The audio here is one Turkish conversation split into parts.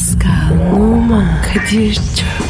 Pascal, Oman, Kadir çok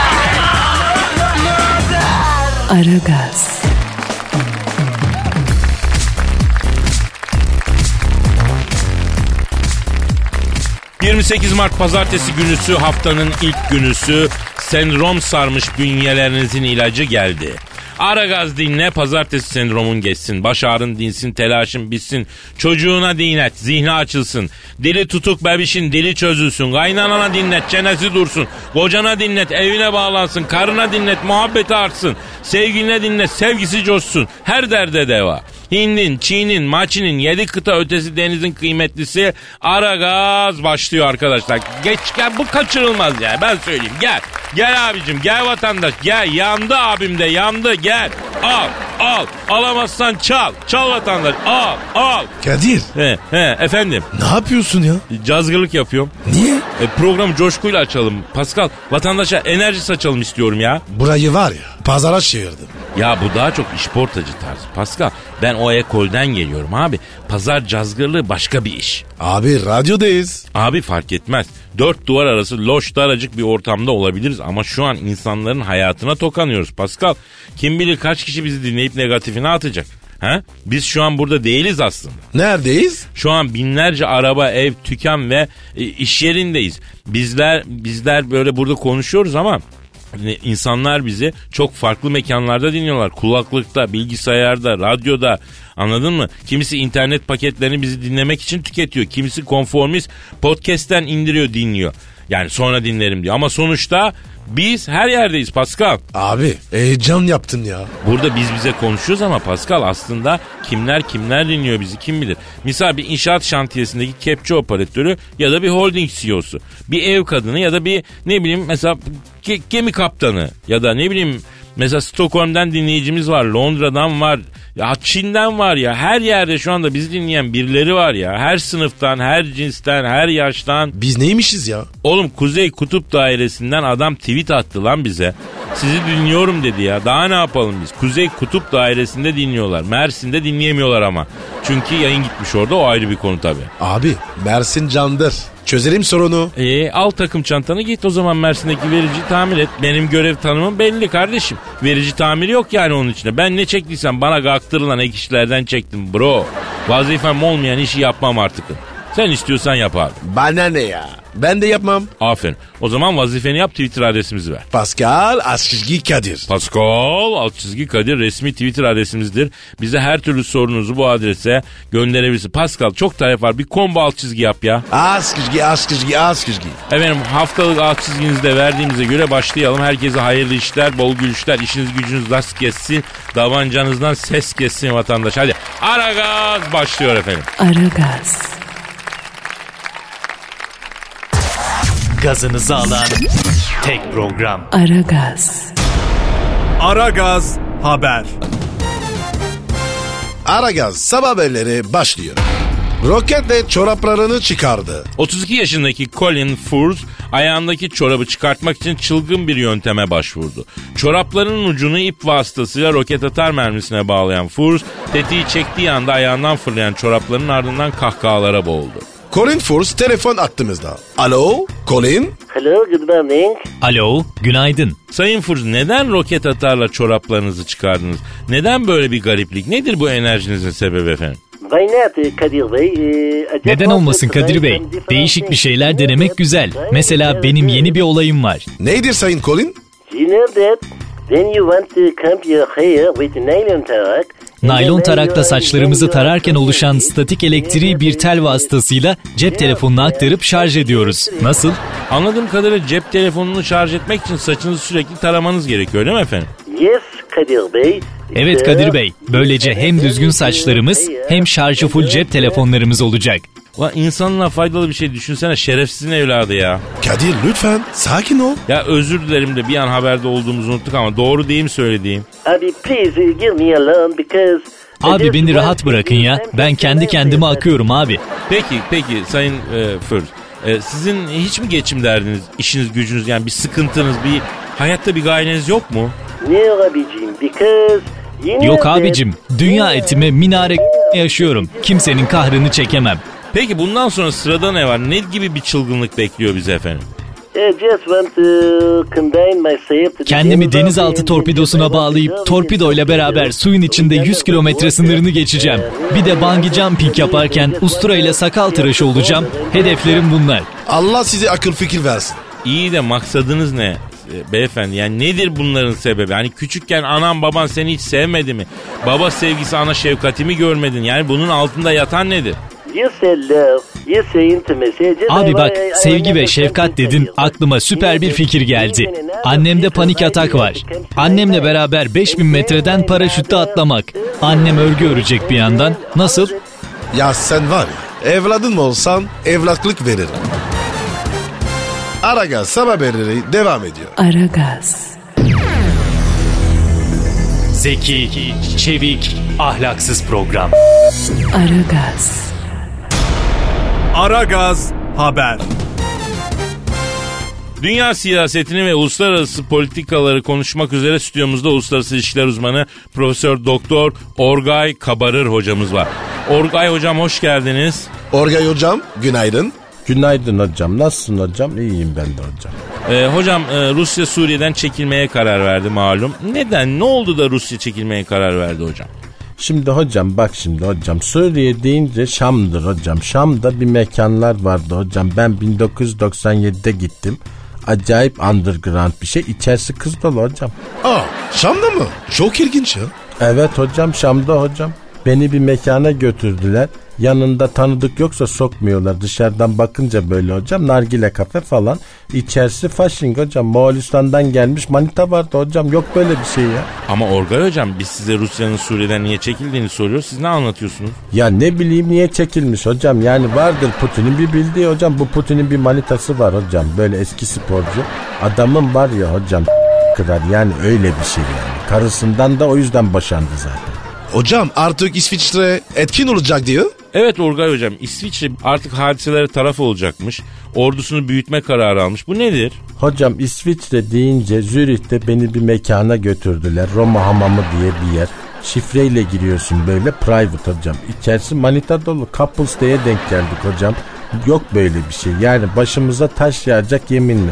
Aragaz, 28 Mart pazartesi günüsü haftanın ilk günüsü sendrom sarmış bünyelerinizin ilacı geldi. Ara gaz dinle pazartesi sendromun geçsin. Baş ağrın dinsin, telaşın bitsin. Çocuğuna dinlet, zihni açılsın. Dili tutuk bebişin dili çözülsün. Kaynanana dinlet, çenesi dursun. Kocana dinlet, evine bağlansın. Karına dinlet, muhabbeti artsın. Sevgiline dinlet, sevgisi coşsun. Her derde deva. Hindin, Çin'in, Maçin'in, yedi kıta ötesi denizin kıymetlisi ara gaz başlıyor arkadaşlar. Geç gel bu kaçırılmaz ya ben söyleyeyim gel. Gel abicim gel vatandaş gel yandı abim de yandı gel. Al al alamazsan çal çal vatandaş al al. Kadir He, he efendim ne yapıyorsun ya? cazgırlık yapıyorum. Niye? E, programı coşkuyla açalım. Pascal vatandaşa enerji saçalım istiyorum ya. Burayı var ya pazara çevirdim. Ya bu daha çok işportacı tarzı. Pascal ben o ekolden geliyorum abi. Pazar cazgırlığı başka bir iş. Abi radyodayız. Abi fark etmez. Dört duvar arası loş daracık bir ortamda olabiliriz ama şu an insanların hayatına tokanıyoruz Pascal. Kim bilir kaç kişi bizi dinleyip negatifini atacak. Ha? Biz şu an burada değiliz aslında. Neredeyiz? Şu an binlerce araba, ev, tüken ve e, iş yerindeyiz. Bizler bizler böyle burada konuşuyoruz ama insanlar bizi çok farklı mekanlarda dinliyorlar. Kulaklıkta, bilgisayarda, radyoda anladın mı? Kimisi internet paketlerini bizi dinlemek için tüketiyor. Kimisi konformist podcast'ten indiriyor dinliyor. Yani sonra dinlerim diyor. Ama sonuçta biz her yerdeyiz Pascal. Abi heyecan yaptın ya. Burada biz bize konuşuyoruz ama Pascal aslında kimler kimler dinliyor bizi kim bilir. Misal bir inşaat şantiyesindeki kepçe operatörü ya da bir holding CEO'su. Bir ev kadını ya da bir ne bileyim mesela ge- gemi kaptanı ya da ne bileyim mesela Stockholm'dan dinleyicimiz var. Londra'dan var. Ya Çin'den var ya her yerde şu anda bizi dinleyen birileri var ya. Her sınıftan, her cinsten, her yaştan. Biz neymişiz ya? Oğlum Kuzey Kutup Dairesi'nden adam tweet attı lan bize. Sizi dinliyorum dedi ya. Daha ne yapalım biz? Kuzey Kutup Dairesi'nde dinliyorlar. Mersin'de dinleyemiyorlar ama. Çünkü yayın gitmiş orada o ayrı bir konu tabii. Abi Mersin candır. Çözelim sorunu. E, al takım çantanı git o zaman Mersin'deki verici tamir et. Benim görev tanımım belli kardeşim. Verici tamiri yok yani onun içinde. Ben ne çektiysem bana kaktırılan ek işlerden çektim bro. Vazifem olmayan işi yapmam artık. Sen istiyorsan yap abi. Bana ne ya? Ben de yapmam. Aferin. O zaman vazifeni yap Twitter adresimizi ver. Pascal Askizgi Kadir. Pascal alt çizgi Kadir resmi Twitter adresimizdir. Bize her türlü sorunuzu bu adrese gönderebilirsiniz. Pascal çok tarif var. Bir combo alt çizgi yap ya. Askizgi Askizgi Askizgi. Efendim haftalık alt çizginizi de verdiğimize göre başlayalım. Herkese hayırlı işler, bol gülüşler, işiniz gücünüz rast kessin. Davancanızdan ses kessin vatandaş. Hadi ara gaz başlıyor efendim. Aragaz, Gazınızı alan tek program. Aragaz, Aragaz Haber. Aragaz sabah haberleri başlıyor. Roketle çoraplarını çıkardı. 32 yaşındaki Colin Furz ayağındaki çorabı çıkartmak için çılgın bir yönteme başvurdu. Çoraplarının ucunu ip vasıtasıyla roket atar mermisine bağlayan Furz tetiği çektiği anda ayağından fırlayan çorapların ardından kahkahalara boğuldu. Colin Furs telefon attığımızda. Alo Colin? Hello, good morning. Alo, günaydın. Sayın Furz neden roket atarla çoraplarınızı çıkardınız? Neden böyle bir gariplik? Nedir bu enerjinizin sebebi efendim? Why not, Kadir Bey? Just Neden olmasın Kadir Bey? Değişik bir şeyler denemek güzel. Mesela benim yeni bir olayım var. Neydir Sayın Colin? You know that when you want to comb your hair with nylon tarak, Naylon tarakta saçlarımızı tararken oluşan statik elektriği bir tel vasıtasıyla cep telefonuna aktarıp şarj ediyoruz. Nasıl? Anladığım kadarıyla cep telefonunu şarj etmek için saçınızı sürekli taramanız gerekiyor öyle mi efendim? Yes, Kadir Bey. Evet Kadir Bey. Böylece hem düzgün saçlarımız hem şarjı full cep telefonlarımız olacak. Ulan insanlığa faydalı bir şey düşünsene şerefsizin evladı ya. Kadir lütfen sakin ol. Ya özür dilerim de bir an haberde olduğumuzu unuttuk ama doğru değil mi söylediğim? Abi please give me alone because... Abi beni rahat bırakın ya. Ben kendi kendime akıyorum abi. Peki peki Sayın e, Fır. e, sizin hiç mi geçim derdiniz, işiniz gücünüz yani bir sıkıntınız, bir hayatta bir gayeniz yok mu? Niye abicim? Because... you Yok abicim. Dünya etime minare yaşıyorum. Kimsenin kahrını çekemem. Peki bundan sonra sırada ne var? Ne gibi bir çılgınlık bekliyor bizi efendim? Kendimi denizaltı torpidosuna bağlayıp go torpido ile with beraber suyun içinde 100 kilometre sınırını geçeceğim. Bir de bungee jumping yaparken ustura ile sakal tıraşı olacağım. Hedeflerim bunlar. Allah size akıl fikir versin. İyi de maksadınız ne? e, Beyefendi yani nedir bunların sebebi? Hani küçükken anan baban seni hiç sevmedi mi? Baba sevgisi ana şefkati mi görmedin? Yani bunun altında yatan nedir? You say love, you say intimacy. Just Abi bak sevgi ve şefkat dedin aklıma süper bir fikir geldi. Annemde panik atak var. Annemle beraber 5000 metreden paraşütle atlamak. Annem örgü örecek bir yandan. Nasıl? Ya sen var ya evladın mı olsan evlatlık veririm. Aragaz sabah haberleri devam ediyor. Aragaz, Zeki, çevik, ahlaksız program. Aragaz, Aragaz Haber. Dünya siyasetini ve uluslararası politikaları konuşmak üzere stüdyomuzda uluslararası ilişkiler uzmanı Profesör Doktor Orgay Kabarır hocamız var. Orgay hocam hoş geldiniz. Orgay hocam günaydın. Günaydın hocam. Nasılsın hocam? İyiyim ben de hocam. Ee, hocam e, Rusya Suriye'den çekilmeye karar verdi malum. Neden? Ne oldu da Rusya çekilmeye karar verdi hocam? Şimdi hocam bak şimdi hocam Suriye deyince Şam'dır hocam. Şam'da bir mekanlar vardı hocam. Ben 1997'de gittim. Acayip underground bir şey. İçerisi kız dolu hocam. Aa Şam'da mı? Çok ilginç ya. Evet hocam Şam'da hocam. Beni bir mekana götürdüler. Yanında tanıdık yoksa sokmuyorlar. Dışarıdan bakınca böyle hocam. Nargile kafe falan. İçerisi faşing hocam. Moğolistan'dan gelmiş manita vardı hocam. Yok böyle bir şey ya. Ama Orgay hocam biz size Rusya'nın Suriye'den niye çekildiğini soruyoruz. Siz ne anlatıyorsunuz? Ya ne bileyim niye çekilmiş hocam. Yani vardır Putin'in bir bildiği hocam. Bu Putin'in bir manitası var hocam. Böyle eski sporcu. Adamın var ya hocam kadar yani öyle bir şey yani. Karısından da o yüzden boşandı zaten. Hocam artık İsviçre etkin olacak diyor. Evet Orgay hocam İsviçre artık hadiselere taraf olacakmış. Ordusunu büyütme kararı almış. Bu nedir? Hocam İsviçre deyince Zürih'te beni bir mekana götürdüler. Roma hamamı diye bir yer. Şifreyle giriyorsun böyle private hocam. İçerisi manita dolu. Couples diye denk geldik hocam. Yok böyle bir şey. Yani başımıza taş yağacak yeminle.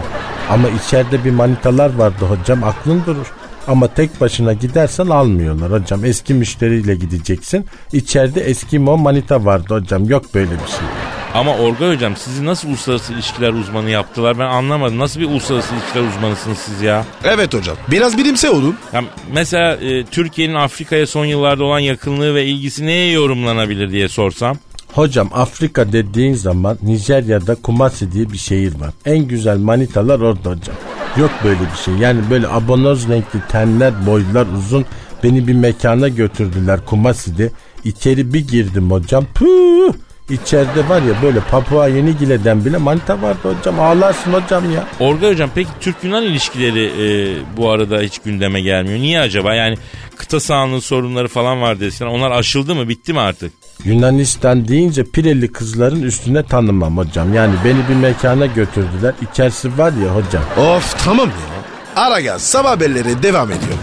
Ama içeride bir manitalar vardı hocam. Aklın durur. Ama tek başına gidersen almıyorlar hocam. Eski müşteriyle gideceksin. İçeride Eskimo manita vardı hocam. Yok böyle bir şey. Ama Orgay hocam sizi nasıl uluslararası ilişkiler uzmanı yaptılar ben anlamadım. Nasıl bir uluslararası ilişkiler uzmanısınız siz ya? Evet hocam. Biraz bilimsel olun. ya mesela e, Türkiye'nin Afrika'ya son yıllarda olan yakınlığı ve ilgisi neye yorumlanabilir diye sorsam. Hocam Afrika dediğin zaman Nijerya'da Kumasi diye bir şehir var. En güzel manitalar orada hocam. Yok böyle bir şey. Yani böyle abonoz renkli tenler, boylar uzun. Beni bir mekana götürdüler Kumasi'de. İçeri bir girdim hocam. Püh! İçeride var ya böyle Papua Yeni Gile'den bile manita vardı hocam. Ağlarsın hocam ya. Orgay hocam peki Türk-Yunan ilişkileri e, bu arada hiç gündeme gelmiyor. Niye acaba? Yani kıta sahanlığı sorunları falan var desin. Onlar aşıldı mı? Bitti mi artık? Yunanistan deyince pireli kızların üstüne tanımam hocam. Yani beni bir mekana götürdüler. İçerisi var ya hocam. Of tamam ya. Aragaz sabah haberleri devam ediyor.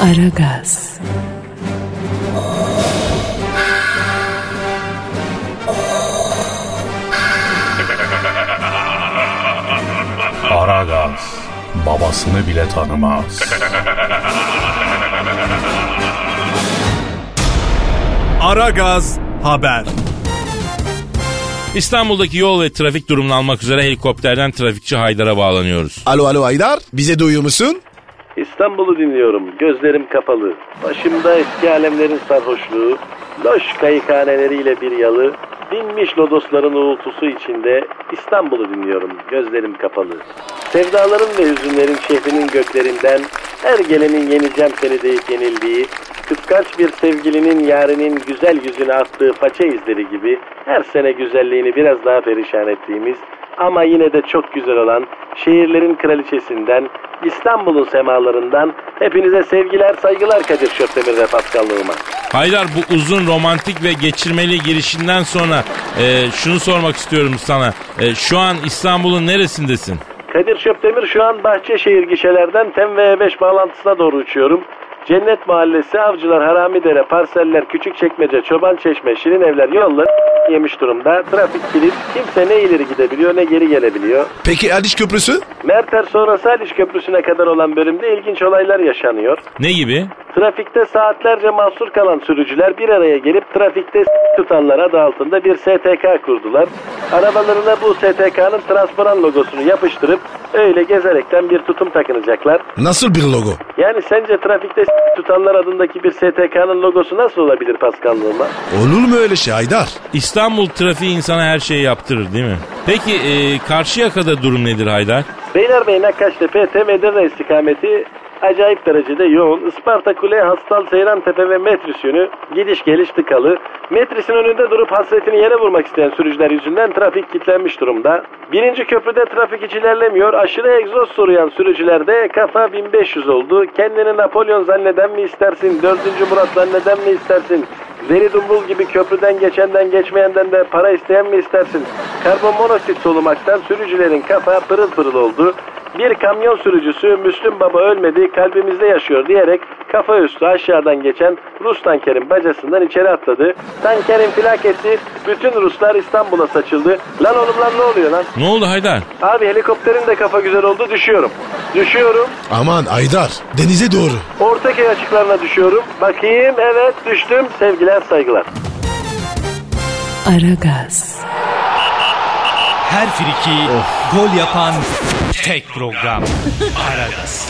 Aragaz, Aragaz babasını bile tanımaz. Aragaz Haber. İstanbul'daki yol ve trafik durumunu almak üzere helikopterden trafikçi Haydar'a bağlanıyoruz. Alo alo Aydar bize duyuyor musun? İstanbul'u dinliyorum. Gözlerim kapalı. Başımda eski alemlerin sarhoşluğu, loş kayıkhaneleriyle bir yalı, dinmiş lodosların uğultusu içinde İstanbul'u dinliyorum. Gözlerim kapalı. Sevdaların ve hüzünlerin şehrinin göklerinden her gelenin yeneceğim seni deyip yenildiği, kıskanç bir sevgilinin yarinin güzel yüzüne attığı faça izleri gibi her sene güzelliğini biraz daha perişan ettiğimiz ama yine de çok güzel olan şehirlerin kraliçesinden, İstanbul'un semalarından hepinize sevgiler, saygılar Kadir Şöptemir ve Pascallığıma. Haydar bu uzun romantik ve geçirmeli girişinden sonra e, şunu sormak istiyorum sana. E, şu an İstanbul'un neresindesin? Kadir Şöptemir şu an Bahçeşehir gişelerden TEM ve E5 bağlantısına doğru uçuyorum. Cennet Mahallesi, Avcılar, Haramidere, Parseller, Küçükçekmece, Çoban Çeşme, Şirin Evler yolları yemiş durumda. Trafik kilit. Kimse ne ileri gidebiliyor ne geri gelebiliyor. Peki Haliç Köprüsü? Merter sonrası Haliç Köprüsü'ne kadar olan bölümde ilginç olaylar yaşanıyor. Ne gibi? Trafikte saatlerce mahsur kalan sürücüler bir araya gelip trafikte tutanlar adı altında bir STK kurdular. Arabalarına bu STK'nın transparan logosunu yapıştırıp öyle gezerekten bir tutum takınacaklar. Nasıl bir logo? Yani sence trafikte tutanlar adındaki bir STK'nın logosu nasıl olabilir Paskallığıma? Olur mu öyle şey Haydar? İstanbul trafiği insana her şeyi yaptırır değil mi? Peki e, Karşıyaka'da durum nedir Haydar? Beylerbeyi Nakkaştepe, Tem Edirne istikameti acayip derecede yoğun. Isparta Kule, Hastal, Seyrantepe ve Metris yönü gidiş geliş tıkalı. Metris'in önünde durup hasretini yere vurmak isteyen sürücüler yüzünden trafik kilitlenmiş durumda. Birinci köprüde trafik hiç ilerlemiyor. Aşırı egzoz soruyan sürücülerde kafa 1500 oldu. Kendini Napolyon zanneden mi istersin? Dördüncü Murat zanneden mi istersin? Deri dumbul gibi köprüden geçenden geçmeyenden de para isteyen mi istersin? Karbon monoksit solumaktan sürücülerin kafa pırıl pırıl oldu. Bir kamyon sürücüsü Müslüm Baba ölmedi kalbimizde yaşıyor diyerek kafa üstü aşağıdan geçen Rus tankerin bacasından içeri atladı. Tankerin filaketi bütün Ruslar İstanbul'a saçıldı. Lan oğlum lan ne oluyor lan? Ne oldu Haydar? Abi helikopterin de kafa güzel oldu düşüyorum. Düşüyorum. Aman Haydar denize doğru. Ortaköy açıklarına düşüyorum. Bakayım evet düştüm. Sevgiler saygılar. Aragaz, Her friki gol yapan tek program. Aragaz.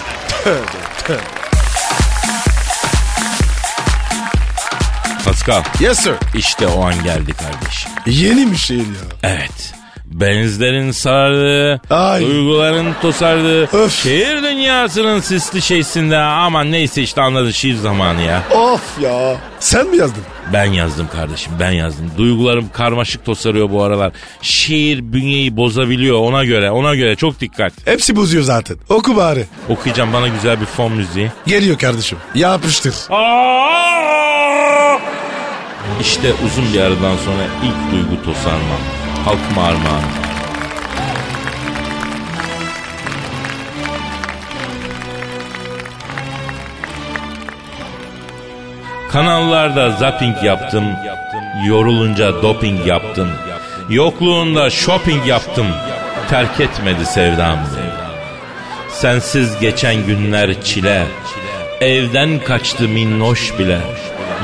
Pascal Yes sir. işte o an geldi kardeşim. Yeni bir şehir ya. Evet. Benizlerin sardığı, Ay. duyguların tosardığı, Öf. şehir dünyasının sisli şeysinde aman neyse işte anladın şiir zamanı ya. Of ya. Sen mi yazdın? Ben yazdım kardeşim ben yazdım. Duygularım karmaşık tosarıyor bu aralar. Şiir bünyeyi bozabiliyor ona göre ona göre çok dikkat. Hepsi bozuyor zaten. Oku bari. Okuyacağım bana güzel bir fon müziği. Geliyor kardeşim. Yapıştır. İşte uzun bir aradan sonra ilk duygu tosarma. Halkıma armağan. Kanallarda zapping yaptım. Yorulunca doping yaptım. Yokluğunda shopping yaptım. Terk etmedi sevdam. Sensiz geçen günler çile. Evden kaçtı minnoş bile.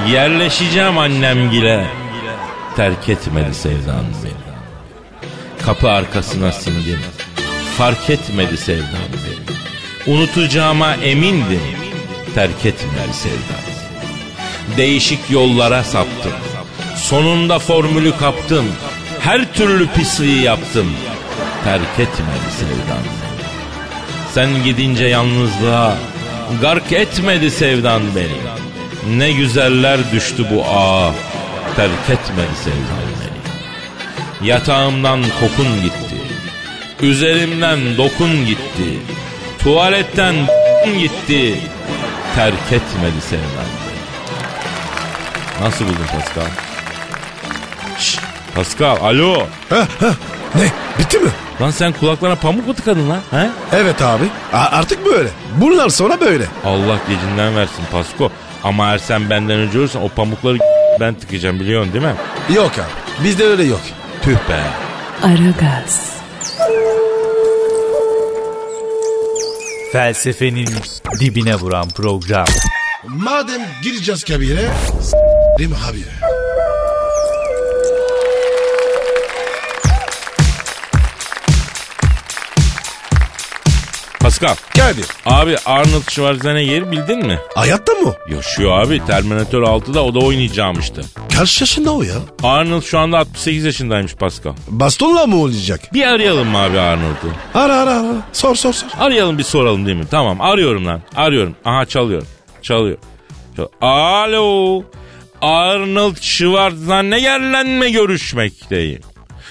Yerleşeceğim annem gile. Terk etmedi sevdam beni. Kapı arkasına sindim. Fark etmedi sevdam beni. Unutacağıma emindim. Terk etmedi sevdam. Değişik yollara saptım. Sonunda formülü kaptım. Her türlü pisliği yaptım. Terk etmedi sevdam beni. Sen gidince yalnızlığa gark etmedi sevdan beni. Ne güzeller düştü bu ağa. Terk etmedi sevdan. Yatağımdan kokun gitti. Üzerimden dokun gitti. Tuvaletten gitti. Terk etmedi sevdan beni. Nasıl buldun Pascal? Şşş, Pascal alo. Ha, ha. Ne? Bitti mi? Lan sen kulaklarına pamuk mu tıkadın lan? He? Evet abi. A- artık böyle. Bunlar sonra böyle. Allah gecinden versin Pasko. Ama eğer sen benden önce ölürsen o pamukları ben tıkayacağım biliyorsun değil mi? Yok abi. Bizde öyle yok. Tüh be. Aragaz, Felsefenin dibine vuran program. Madem gireceğiz kabire. S**rim abi. Pascal. Kadir. Abi Arnold Schwarzenegger'i bildin mi? Hayatta mı? Yaşıyor abi. Terminator 6'da o da oynayacağımıştı. Kaç yaşında o ya? Arnold şu anda 68 yaşındaymış Pascal. Bastonla mı olacak? Bir arayalım mı abi Arnold'u? Ara ara ara. Sor sor sor. Arayalım bir soralım değil mi? Tamam arıyorum lan. Arıyorum. Aha çalıyorum. Çalıyor. Çal- Alo. Arnold Schwarzenegger'le görüşmekteyim.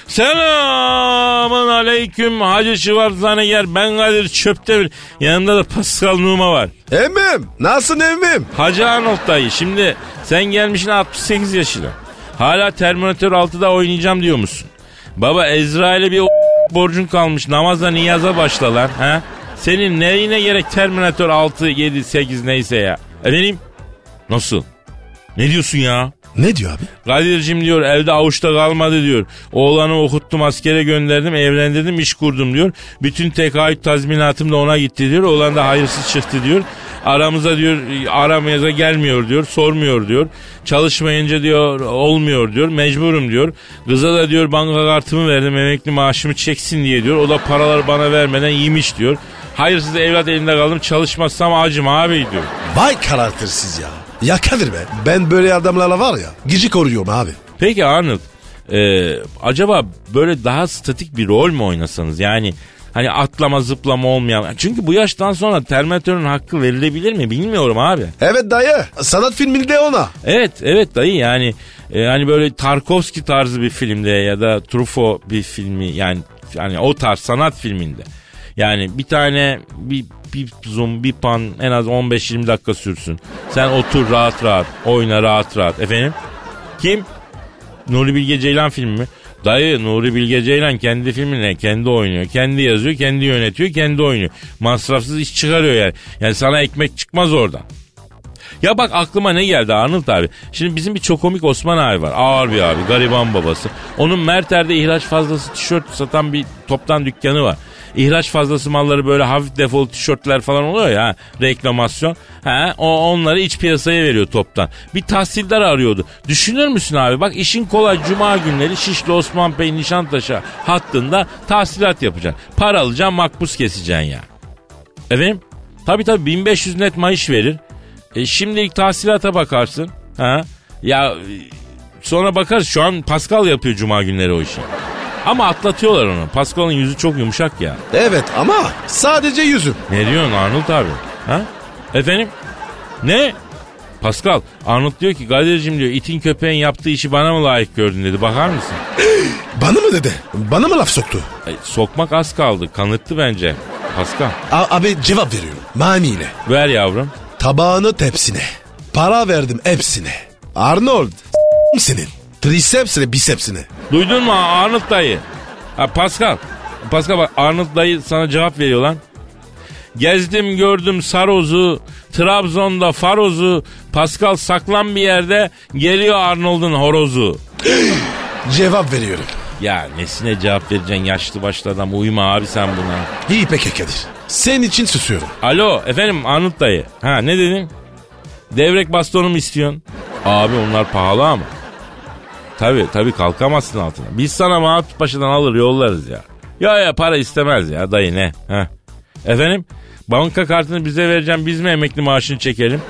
Selamun aleyküm Hacı Schwarzenegger ben Kadir Çöptemir yanımda da Pascal Numa var. Emmim nasılsın emmim? Hacı Arnold dayı şimdi sen gelmişsin 68 yaşına. Hala Terminator 6'da oynayacağım diyor musun? Baba Ezrail'e bir o- borcun kalmış namaza niyaza başla lan. Ha? Senin neyine gerek Terminator 6, 7, 8 neyse ya. Efendim? Nasıl? Ne diyorsun ya? Ne diyor abi? Kadir'cim diyor evde avuçta kalmadı diyor. Oğlanı okuttum askere gönderdim evlendirdim iş kurdum diyor. Bütün tekaüt tazminatım da ona gitti diyor. Oğlan da hayırsız çıktı diyor. Aramıza diyor aramaya gelmiyor diyor sormuyor diyor. Çalışmayınca diyor olmuyor diyor mecburum diyor. Kıza da diyor banka kartımı verdim emekli maaşımı çeksin diye diyor. O da paraları bana vermeden yemiş diyor. Hayırsız evlat elinde kaldım çalışmazsam acım abi diyor. Vay karaktersiz ya. Ya Kadir be ben böyle adamlarla var ya gıcık oluyorum abi. Peki Arnold e, acaba böyle daha statik bir rol mü oynasanız yani hani atlama zıplama olmayan çünkü bu yaştan sonra Terminator'un hakkı verilebilir mi bilmiyorum abi. Evet dayı sanat filminde ona. Evet evet dayı yani e, hani böyle Tarkovski tarzı bir filmde ya da Truffaut bir filmi yani yani o tarz sanat filminde. Yani bir tane bir, bir zoom bir pan en az 15-20 dakika sürsün. Sen otur rahat rahat oyna rahat rahat. Efendim? Kim? Nuri Bilge Ceylan filmi mi? Dayı Nuri Bilge Ceylan kendi filmine kendi oynuyor. Kendi yazıyor, kendi yönetiyor, kendi oynuyor. Masrafsız iş çıkarıyor yani. Yani sana ekmek çıkmaz oradan. Ya bak aklıma ne geldi Arnold abi. Şimdi bizim bir çok komik Osman abi var. Ağır bir abi. Gariban babası. Onun Merter'de ihraç fazlası tişört satan bir toptan dükkanı var. İhraç fazlası malları böyle hafif defol tişörtler falan oluyor ya reklamasyon. Ha, o onları iç piyasaya veriyor toptan. Bir tahsildar arıyordu. Düşünür müsün abi? Bak işin kolay cuma günleri Şişli Osman Bey Nişantaşı hattında tahsilat yapacaksın. Para alacaksın makbuz keseceksin ya. Efendim? Tabii tabii 1500 net maaş verir. E, şimdilik tahsilata bakarsın. Ha? Ya e, sonra bakarız. Şu an Pascal yapıyor cuma günleri o işi. Ama atlatıyorlar onu. Pascal'ın yüzü çok yumuşak ya. Evet ama sadece yüzüm. Ne diyorsun Arnold abi? Ha? Efendim? Ne? Pascal, Arnold diyor ki Kadir'cim diyor itin köpeğin yaptığı işi bana mı layık gördün dedi. Bakar mısın? Bana mı dedi? Bana mı laf soktu? Ay, sokmak az kaldı. Kanıttı bence. Pascal. A- abi cevap veriyorum. Maniyle. Ver yavrum. Tabağını tepsine. Para verdim hepsine. Arnold senin. Tricepsine bicepsine. Duydun mu Arnold dayı? Ha Pascal. Pascal bak Arnold dayı sana cevap veriyor lan. Gezdim gördüm Saroz'u, Trabzon'da Faroz'u, Pascal saklan bir yerde geliyor Arnold'un horozu. Cevap veriyorum. Ya nesine cevap vereceksin yaşlı başlı adam uyuma abi sen buna. İyi peki Kadir. Senin için susuyorum. Alo efendim Arnold dayı. Ha ne dedin? Devrek bastonu mu istiyorsun? Abi onlar pahalı ama. Tabi tabi kalkamazsın altına. Biz sana Mahmut Paşa'dan alır yollarız ya. Ya ya para istemez ya dayı ne? Ha. Efendim banka kartını bize vereceğim biz mi emekli maaşını çekelim?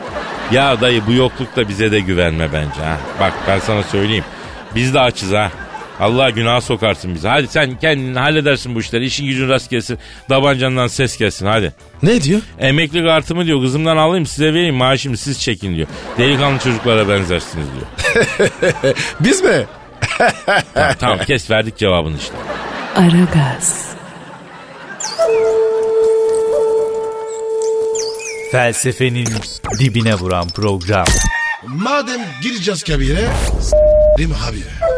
Ya dayı bu yoklukta bize de güvenme bence ha. Bak ben sana söyleyeyim. Biz de açız ha. Allah günah sokarsın bizi. Hadi sen kendin halledersin bu işleri. İşin gücün rast gelsin. Dabancandan ses gelsin hadi. Ne diyor? Emekli kartımı diyor kızımdan alayım size vereyim maaşımı siz çekin diyor. Delikanlı çocuklara benzersiniz diyor. Biz mi? tamam, tamam kes verdik cevabını işte. Aragaz, Felsefenin dibine vuran program. Madem gireceğiz kabire s**rim abi.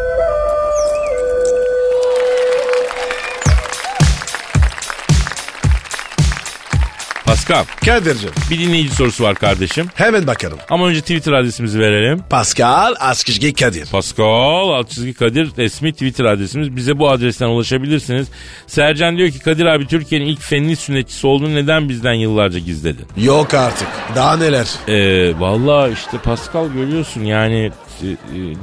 Pascal Kadir'cim bir dinleyici sorusu var kardeşim. hemen bakalım. Ama önce Twitter adresimizi verelim. Pascal Askışgi Kadir. Pascal çizgi Kadir resmi Twitter adresimiz. Bize bu adresten ulaşabilirsiniz. Sercan diyor ki Kadir abi Türkiye'nin ilk fenli sünnetçisi olduğunu neden bizden yıllarca gizledin? Yok artık. Daha neler? Ee, Valla işte Pascal görüyorsun yani e, e,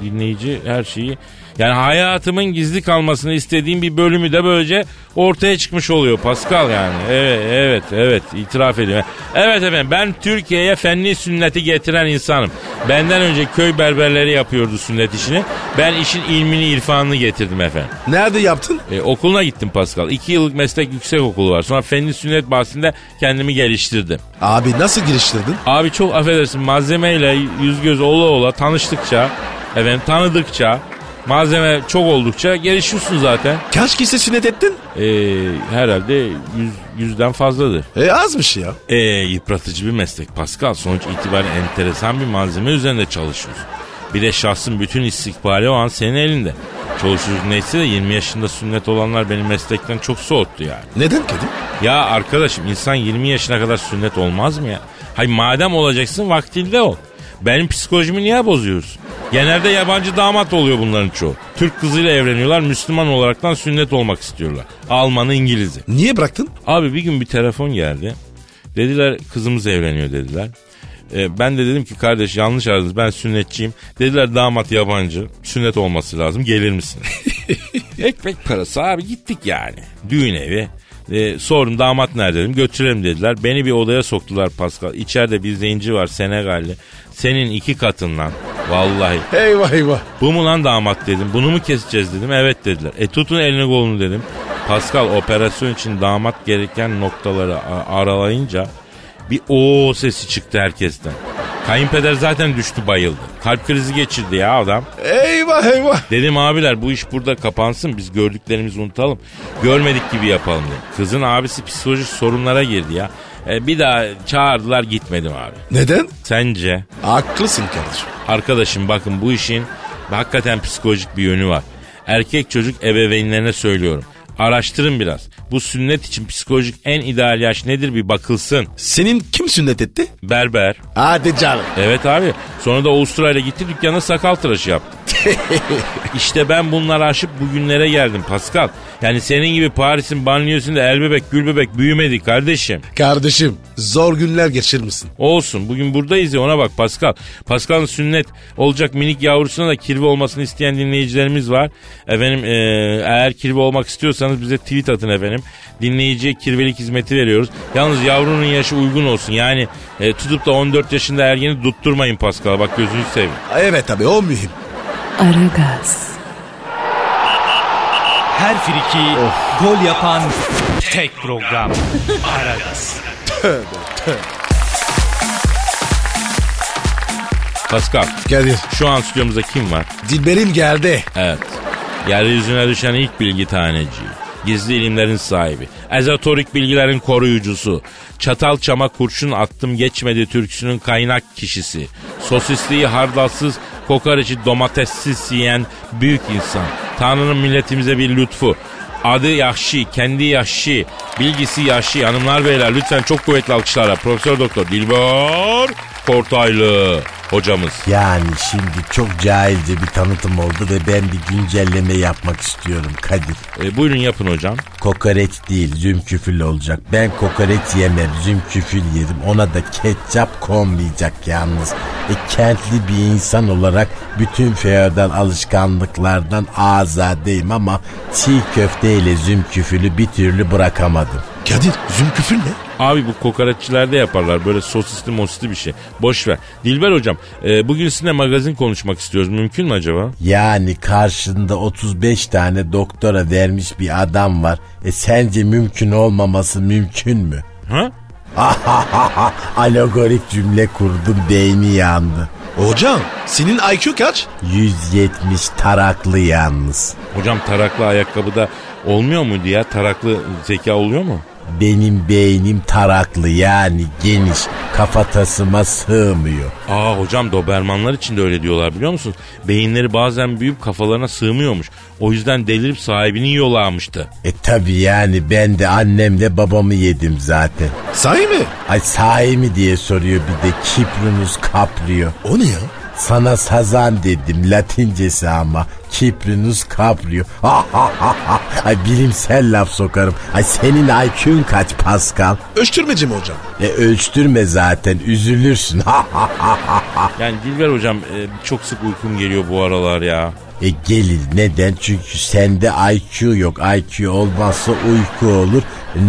dinleyici her şeyi Yani hayatımın gizli kalmasını istediğim bir bölümü de böylece ortaya çıkmış oluyor Pascal yani. Evet, evet, evet itiraf ediyorum. Evet efendim ben Türkiye'ye fenli sünneti getiren insanım. Benden önce köy berberleri yapıyordu sünnet işini. Ben işin ilmini irfanını getirdim efendim. Nerede yaptın? E, okuluna gittim Pascal. İki yıllık meslek yüksek okulu var. Sonra fenli sünnet bahsinde kendimi geliştirdim. Abi nasıl giriştirdin? Abi çok affedersin malzemeyle yüz göz ola ola tanıştıkça, efendim tanıdıkça, malzeme çok oldukça gelişiyorsun zaten. Kaç kişi sünnet ettin? E, herhalde yüz, yüzden fazladır. E azmış ya. E, yıpratıcı bir meslek Pascal. Sonuç itibariyle enteresan bir malzeme üzerinde çalışıyorsun. Bir de şahsın bütün istikbali o an senin elinde. Çocuk neyse de 20 yaşında sünnet olanlar benim meslekten çok soğuttu yani. Neden Kadir? Ya arkadaşım insan 20 yaşına kadar sünnet olmaz mı ya? Hay madem olacaksın vaktinde ol. Benim psikolojimi niye bozuyorsun? Genelde yabancı damat oluyor bunların çoğu. Türk kızıyla evleniyorlar, Müslüman olaraktan sünnet olmak istiyorlar. Almanı, İngiliz'i. Niye bıraktın? Abi bir gün bir telefon geldi. Dediler kızımız evleniyor dediler. Ee, ben de dedim ki kardeş yanlış aradınız ben sünnetçiyim. Dediler damat yabancı sünnet olması lazım gelir misin? Ekmek parası abi gittik yani. Düğün evi. Ee, sordum damat nerede dedim götürelim dediler. Beni bir odaya soktular Pascal. İçeride bir zenci var Senegalli. Senin iki katından. Vallahi. Eyvah eyvah. Bu mu lan damat dedim. Bunu mu keseceğiz dedim. Evet dediler. E tutun elini kolunu dedim. Pascal operasyon için damat gereken noktaları aralayınca bir o sesi çıktı herkesten. Kayınpeder zaten düştü bayıldı. Kalp krizi geçirdi ya adam. Eyvah eyvah. Dedim abiler bu iş burada kapansın biz gördüklerimizi unutalım. Görmedik gibi yapalım dedim. Kızın abisi psikolojik sorunlara girdi ya. E, bir daha çağırdılar gitmedim abi. Neden? Sence? Haklısın kardeşim. Arkadaşım bakın bu işin hakikaten psikolojik bir yönü var. Erkek çocuk ebeveynlerine söylüyorum. Araştırın biraz. Bu sünnet için psikolojik en ideal yaş nedir bir bakılsın. Senin kim sünnet etti? Berber. Hadi canım. Evet abi. Sonra da Avustralya'ya gitti dükkana sakal tıraşı yaptı. işte ben bunları aşıp bugünlere geldim Pascal. Yani senin gibi Paris'in banliyosunda el bebek gül bebek büyümedi kardeşim. Kardeşim zor günler geçirmişsin. Olsun bugün buradayız ya ona bak Pascal. Pascal'ın sünnet olacak minik yavrusuna da kirvi olmasını isteyen dinleyicilerimiz var. Efendim e, eğer kirvi olmak istiyorsanız bize tweet atın efendim. Dinleyiciye kirvelik hizmeti veriyoruz. Yalnız yavrunun yaşı uygun olsun. Yani e, tutup da 14 yaşında ergeni tutturmayın Pascal. Bak gözünü seveyim. Evet tabii o mühim. Aragaz, Her friki gol yapan tek program. Aragaz. Pascal Kadir şu an stüdyomuzda kim var? Dilberim geldi. Evet. Yeryüzüne düşen ilk bilgi taneciği. Gizli ilimlerin sahibi. Ezotorik bilgilerin koruyucusu. Çatal çama kurşun attım geçmedi türküsünün kaynak kişisi. Sosisliği hardalsız, kokoreçi domatessiz yiyen büyük insan. Tanrı'nın milletimize bir lütfu. Adı Yahşi, kendi Yahşi, bilgisi Yahşi. Hanımlar beyler lütfen çok kuvvetli alkışlarla. Profesör Doktor Dilber Kortaylı hocamız. Yani şimdi çok cahilce bir tanıtım oldu ve ben bir güncelleme yapmak istiyorum Kadir. E, buyurun yapın hocam. Kokoreç değil zümküfül olacak. Ben kokoreç yemem zümküfül yedim. Ona da ketçap konmayacak yalnız. E, kentli bir insan olarak bütün feodal alışkanlıklardan azadeyim ama çiğ köfteyle zümküfülü bir türlü bırakamadım. Kadir zümküfül ne? Abi bu kokoreççilerde yaparlar böyle sosisli mosisli bir şey. Boş ver. Dilber hocam e, bugün sizinle magazin konuşmak istiyoruz. Mümkün mü acaba? Yani karşında 35 tane doktora vermiş bir adam var. E sence mümkün olmaması mümkün mü? Ha? Alegorik cümle kurdum beyni yandı. Hocam senin IQ kaç? 170 taraklı yalnız. Hocam taraklı ayakkabıda olmuyor muydu ya? Taraklı zeka oluyor mu? Benim beynim taraklı yani geniş kafatasıma sığmıyor. Aa hocam Dobermanlar için de öyle diyorlar biliyor musunuz? Beyinleri bazen büyük kafalarına sığmıyormuş. O yüzden delirip sahibini yiyorlarmıştı. E tabi yani ben de annemle babamı yedim zaten. Sahi mi? Ay sahi mi diye soruyor bir de Kiprunus caprio. O ne ya? Sana sazan dedim latincesi ama Kiprinus caprio. Ay bilimsel laf sokarım. Ay senin IQ'un kaç Pascal? Ölçtürmeci mi hocam? E ölçtürme zaten üzülürsün. Yani Dilber hocam e, çok sık uykum geliyor bu aralar ya. E gelir neden? Çünkü sende IQ yok. IQ olmazsa uyku olur.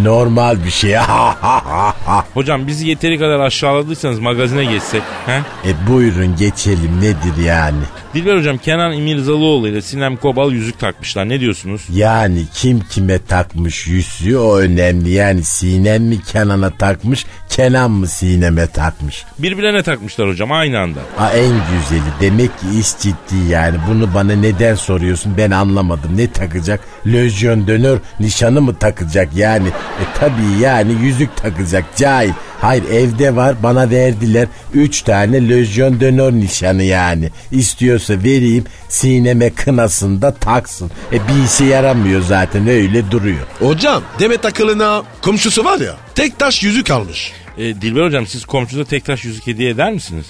Normal bir şey. Hocam bizi yeteri kadar aşağıladıysanız magazine geçsek. He? e buyurun geçelim nedir yani? Dilber hocam Kenan İmirzalıoğlu ile Sinem Kobal yüzük takmışlar. Ne diyorsunuz? Yani kim kime takmış yüzüğü o önemli. Yani Sinem mi Kenan'a takmış, Kenan mı Sinem'e takmış? Birbirlerine takmışlar hocam aynı anda. Ha en güzeli. Demek ki iş ciddi yani. Bunu bana neden soruyorsun ben anlamadım. Ne takacak? Lojyon dönör nişanı mı takacak yani? E tabii yani yüzük takacak cahil. Hayır evde var bana verdiler. Üç tane lojyon dönör nişanı yani. İstiyorsa vereyim sineme kınasında taksın. E bir işe yaramıyor zaten öyle duruyor. Hocam Demet Akıl'ına komşusu var ya tek taş yüzük almış. E, Dilber hocam siz komşunuza tek taş yüzük hediye eder misiniz?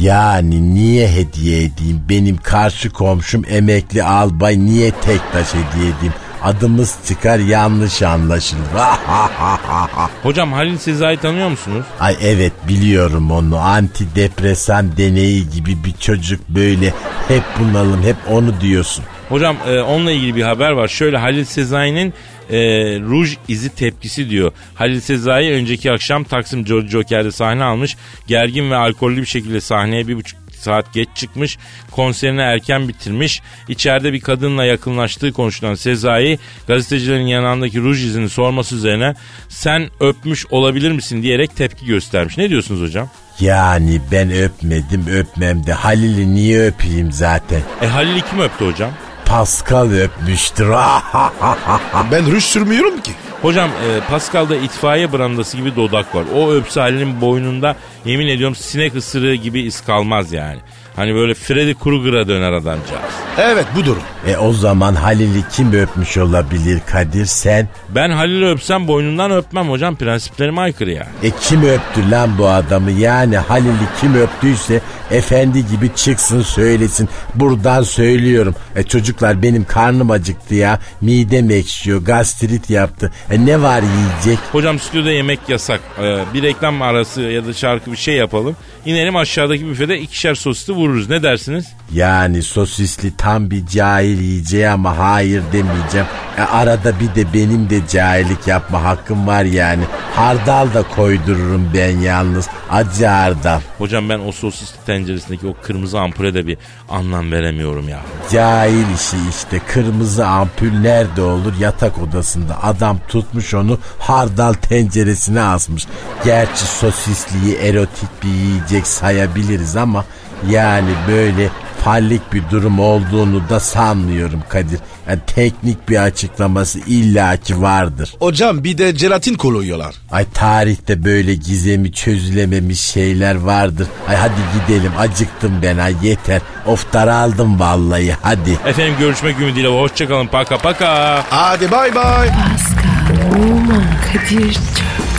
Yani niye hediye edeyim? Benim karşı komşum emekli albay niye tek taş hediye edeyim? Adımız çıkar yanlış anlaşılır. Hocam Halil Sezai tanıyor musunuz? Ay evet biliyorum onu. Antidepresan deneyi gibi bir çocuk böyle hep bunalım hep onu diyorsun. Hocam e, onunla ilgili bir haber var. Şöyle Halil Sezai'nin e, ruj izi tepkisi diyor. Halil Sezai önceki akşam Taksim George Joker'de sahne almış. Gergin ve alkollü bir şekilde sahneye bir buçuk saat geç çıkmış. Konserini erken bitirmiş. İçeride bir kadınla yakınlaştığı konuşulan Sezai gazetecilerin yanındaki ruj izini sorması üzerine sen öpmüş olabilir misin diyerek tepki göstermiş. Ne diyorsunuz hocam? Yani ben öpmedim öpmem de Halil'i niye öpeyim zaten? E Halil'i kim öptü hocam? Pascal öpmüştür. Ben rüş sürmüyorum ki. Hocam e, Pascal'da itfaiye brandası gibi dodak var. O öpse Halil'in boynunda yemin ediyorum sinek ısırığı gibi iz kalmaz yani. Hani böyle Freddy Krueger'a döner adamcağız. Evet bu durum. e o zaman Halil'i kim öpmüş olabilir Kadir sen? Ben Halil'i öpsem boynundan öpmem hocam. Prensiplerime aykırı ya. E kim öptü lan bu adamı? Yani Halil'i kim öptüyse efendi gibi çıksın söylesin. Buradan söylüyorum. E çocuklar benim karnım acıktı ya. Midem ekşiyor. Gastrit yaptı. E ne var yiyecek? Hocam stüdyoda yemek yasak. Ee, bir reklam arası ya da şarkı bir şey yapalım. İnelim aşağıdaki büfede ikişer sosisli vururuz. Ne dersiniz? Yani sosisli tam bir cahil yiyeceği ama hayır demeyeceğim. E arada bir de benim de cahillik yapma hakkım var yani. Hardal da koydururum ben yalnız. Acı hardal. Hocam ben o sosisli tenceresindeki o kırmızı ampule de bir anlam veremiyorum ya. Cahil işi işte kırmızı ampul nerede olur yatak odasında adam tutmuş onu hardal tenceresine asmış. Gerçi sosisliği erotik bir yiyecek sayabiliriz ama yani böyle fallik bir durum olduğunu da sanmıyorum Kadir. Yani teknik bir açıklaması illaki vardır. Hocam bir de jelatin koyuyorlar. Ay tarihte böyle gizemi çözülememiş şeyler vardır. Ay hadi gidelim acıktım ben ay yeter. Of daraldım vallahi hadi. Efendim görüşmek ümidiyle hoşçakalın paka paka. Hadi bay bay. Pascal, Oman, Kadir çok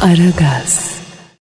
Aragaz.